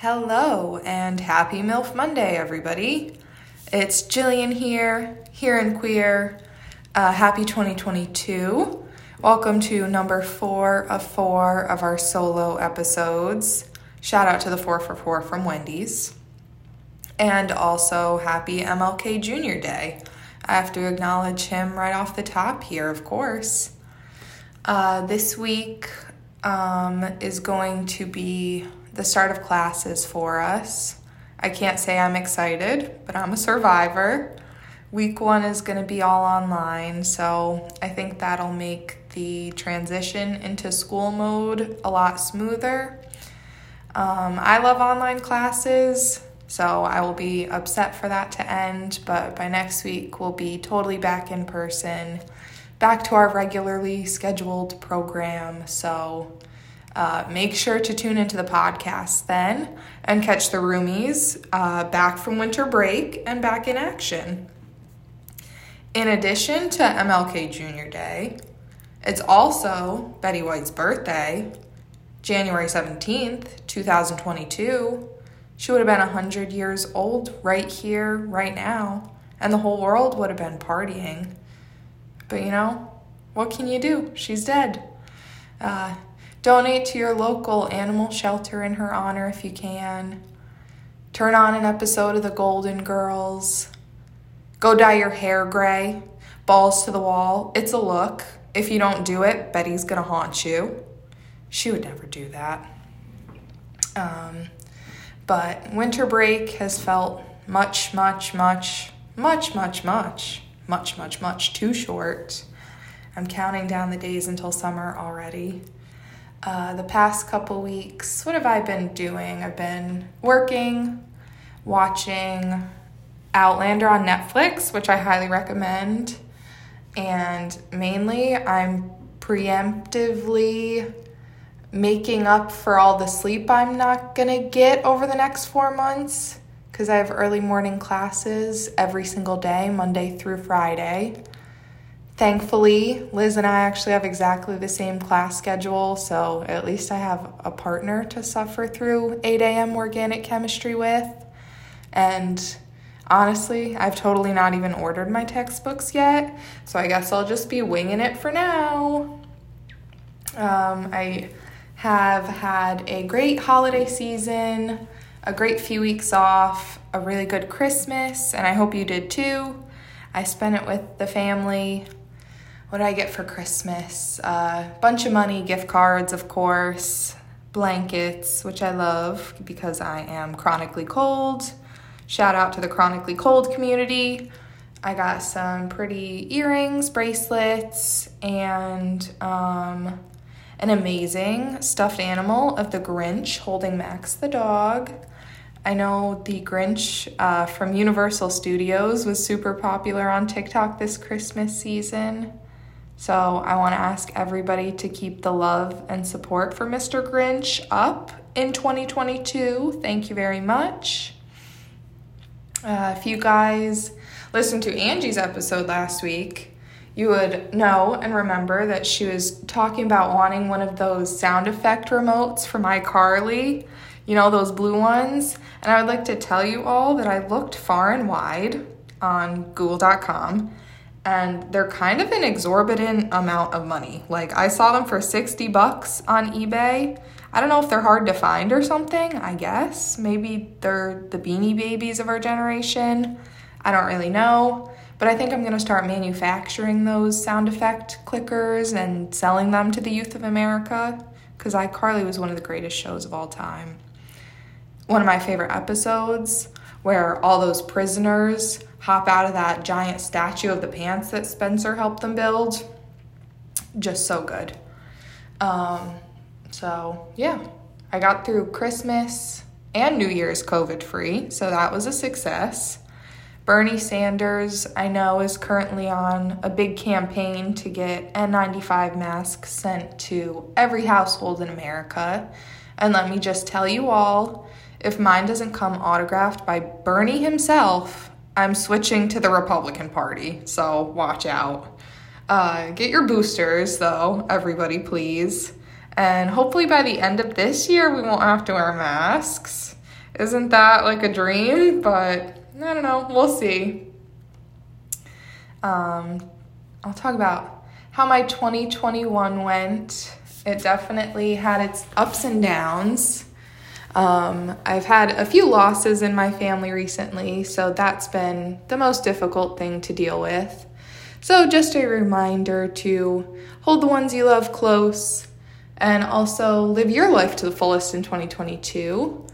Hello and happy MILF Monday, everybody. It's Jillian here, here in Queer. Uh, happy 2022. Welcome to number four of four of our solo episodes. Shout out to the four for four from Wendy's. And also, happy MLK Jr. Day. I have to acknowledge him right off the top here, of course. Uh, this week um, is going to be the start of classes for us. I can't say I'm excited, but I'm a survivor. Week one is going to be all online, so I think that'll make the transition into school mode a lot smoother. Um, I love online classes, so I will be upset for that to end, but by next week, we'll be totally back in person, back to our regularly scheduled program. So uh, make sure to tune into the podcast then and catch the roomies uh, back from winter break and back in action. In addition to MLK Jr. Day, it's also Betty White's birthday, January 17th, 2022. She would have been 100 years old right here, right now, and the whole world would have been partying. But you know, what can you do? She's dead. Uh, Donate to your local animal shelter in her honor if you can. Turn on an episode of The Golden Girls. Go dye your hair gray, balls to the wall. It's a look. If you don't do it, Betty's gonna haunt you. She would never do that. Um, but winter break has felt much, much, much, much, much, much, much, much, much too short. I'm counting down the days until summer already. Uh, the past couple weeks, what have I been doing? I've been working, watching Outlander on Netflix, which I highly recommend. And mainly, I'm preemptively making up for all the sleep I'm not gonna get over the next four months because I have early morning classes every single day, Monday through Friday. Thankfully, Liz and I actually have exactly the same class schedule, so at least I have a partner to suffer through 8 a.m. organic chemistry with. And honestly, I've totally not even ordered my textbooks yet, so I guess I'll just be winging it for now. Um, I have had a great holiday season, a great few weeks off, a really good Christmas, and I hope you did too. I spent it with the family what did I get for Christmas? A uh, bunch of money, gift cards, of course, blankets, which I love because I am chronically cold. Shout out to the chronically cold community. I got some pretty earrings, bracelets, and um, an amazing stuffed animal of the Grinch holding Max the dog. I know the Grinch uh, from Universal Studios was super popular on TikTok this Christmas season. So I want to ask everybody to keep the love and support for Mr. Grinch up in 2022. Thank you very much. Uh, if you guys listened to Angie's episode last week, you would know and remember that she was talking about wanting one of those sound effect remotes from iCarly, you know, those blue ones. And I would like to tell you all that I looked far and wide on Google.com and they're kind of an exorbitant amount of money. Like I saw them for 60 bucks on eBay. I don't know if they're hard to find or something, I guess. Maybe they're the beanie babies of our generation. I don't really know. But I think I'm going to start manufacturing those sound effect clickers and selling them to the youth of America because iCarly was one of the greatest shows of all time. One of my favorite episodes where all those prisoners hop out of that giant statue of the pants that Spencer helped them build. Just so good. Um, so, yeah, I got through Christmas and New Year's COVID free, so that was a success. Bernie Sanders, I know, is currently on a big campaign to get N95 masks sent to every household in America. And let me just tell you all if mine doesn't come autographed by Bernie himself, I'm switching to the Republican Party, so watch out. Uh, get your boosters, though, everybody, please. And hopefully by the end of this year, we won't have to wear masks. Isn't that like a dream? But I don't know. We'll see. Um, I'll talk about how my 2021 went. It definitely had its ups and downs. Um, I've had a few losses in my family recently, so that's been the most difficult thing to deal with. So, just a reminder to hold the ones you love close and also live your life to the fullest in 2022.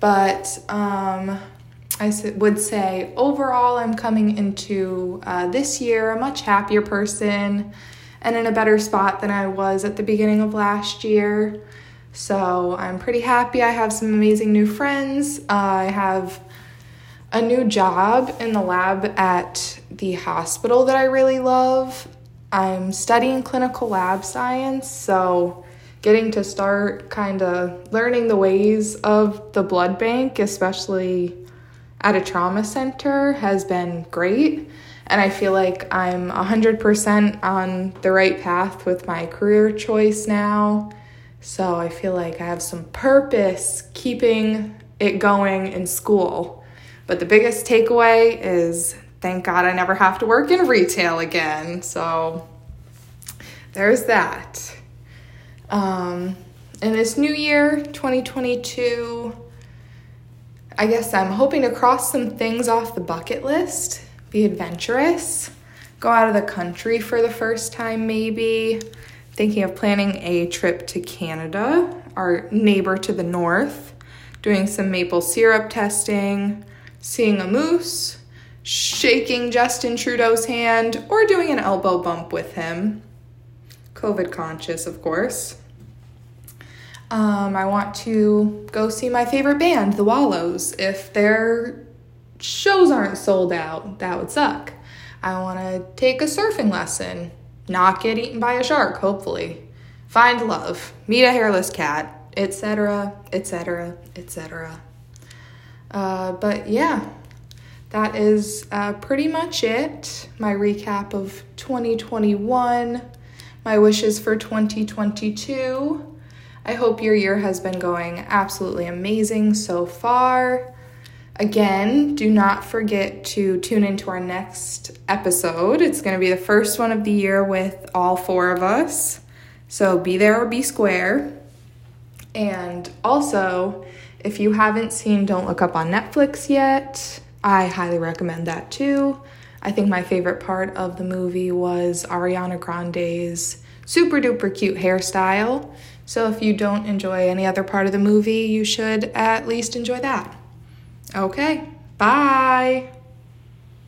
But um, I would say overall, I'm coming into uh, this year a much happier person and in a better spot than I was at the beginning of last year. So I'm pretty happy. I have some amazing new friends. I have a new job in the lab at the hospital that I really love. I'm studying clinical lab science, so getting to start kind of learning the ways of the blood bank, especially at a trauma center, has been great. And I feel like I'm 100% on the right path with my career choice now. So I feel like I have some purpose keeping it going in school. But the biggest takeaway is thank God I never have to work in retail again. So there's that. Um, in this new year, 2022, I guess I'm hoping to cross some things off the bucket list, be adventurous, go out of the country for the first time, maybe. Thinking of planning a trip to Canada, our neighbor to the north, doing some maple syrup testing, seeing a moose, shaking Justin Trudeau's hand, or doing an elbow bump with him. COVID conscious, of course. Um, I want to go see my favorite band, The Wallows. If their shows aren't sold out, that would suck. I want to take a surfing lesson, not get eaten by a shark, hopefully. Find love, meet a hairless cat, etc., etc., etc. But yeah, that is uh, pretty much it. My recap of 2021, my wishes for 2022. I hope your year has been going absolutely amazing so far. Again, do not forget to tune into our next episode. It's going to be the first one of the year with all four of us. So be there or be square. And also, if you haven't seen Don't Look Up on Netflix yet, I highly recommend that too. I think my favorite part of the movie was Ariana Grande's super duper cute hairstyle. So if you don't enjoy any other part of the movie, you should at least enjoy that. Okay, bye.